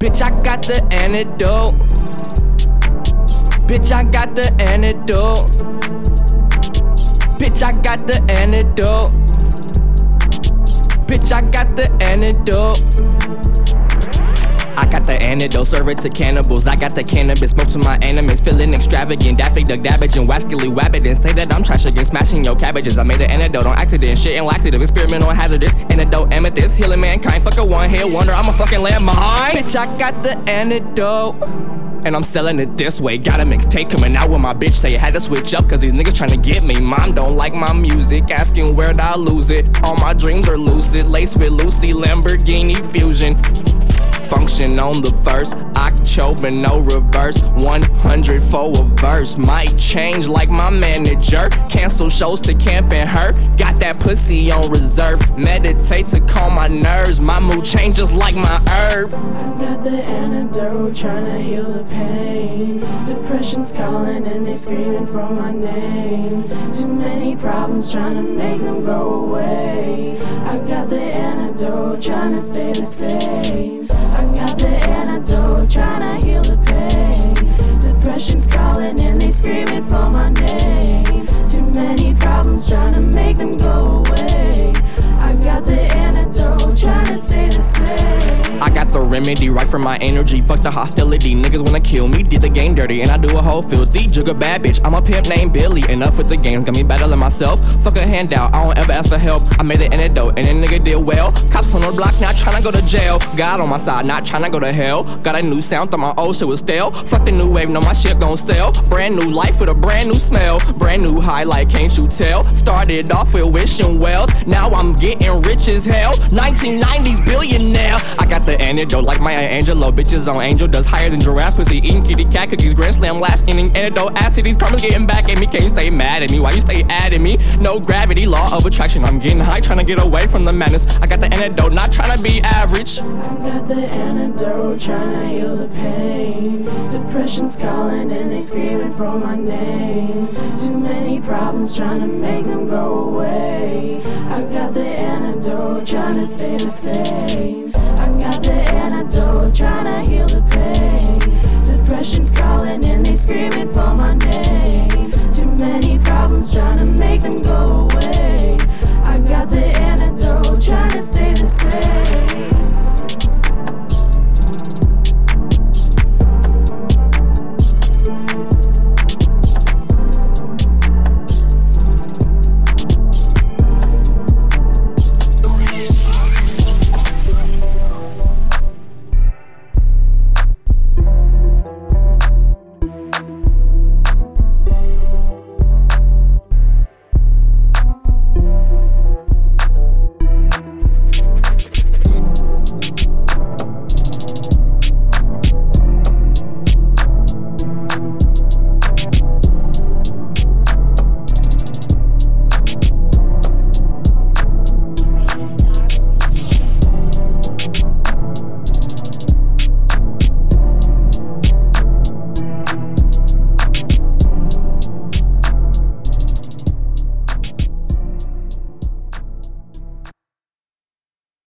Bitch, I got the antidote. Bitch, I got the antidote. Bitch, I got the antidote. Bitch, I got the antidote. I got the antidote, serve it to cannibals. I got the cannabis, smoke to my enemies, feeling extravagant. Daffy Duck Dabbage and Wascally Wabbit and say that I'm trash again, smashing your cabbages. I made the antidote on accident, shit and laxative, experimental hazardous. Antidote, amethyst, healing mankind. Fuck a one hit wonder, I'm a fucking landmine. Bitch, I got the antidote. And I'm selling it this way. Got a mixtape coming out with my bitch say I had to switch up cause these niggas trying to get me. Mom don't like my music, asking where'd I lose it. All my dreams are lucid, laced with Lucy Lamborghini Fusion on the first October, no reverse. 100 for a verse. Might change like my manager. Cancel shows to camp and her. Got that pussy on reserve. Meditate to calm my nerves. My mood changes like my herb. I got the antidote, trying to heal the pain. Depression's calling and they screaming for my name. Too many problems, trying to make them go away. I've got the antidote, trying to stay the same. Got the remedy right for my energy. Fuck the hostility. Niggas wanna kill me. Did the game dirty, and I do a whole filthy. Jug a bad bitch. I'm a pimp named Billy. Enough with the games. Got me battling myself. Fuck a handout. I don't ever ask for help. I made the antidote, and then nigga did well. Cops on the block, not tryna go to jail. God on my side, not tryna go to hell. Got a new sound, thought my old shit was stale. Fuck the new wave, know my shit gon' sell. Brand new life with a brand new smell. Brand new highlight, can't you tell? Started off with wishing wells. Now I'm getting rich as hell. 1990s billionaire. I got the antidote like Maya Angelou. Bitches on angel dust higher than giraffe pussy. Eating kitty cat cookies. Grand slam last inning. Antidote acid. These karmas getting back at me. Can't you stay mad at me? Why you stay at me? No gravity, law of attraction. I'm getting high, trying to get away from the madness. I got the antidote, not trying to be average. I got the antidote, trying to heal the pain. Depression's calling and they screaming for my name. Too many problems, trying to make them go away. I got the antidote, trying to stay the same. I got the screaming.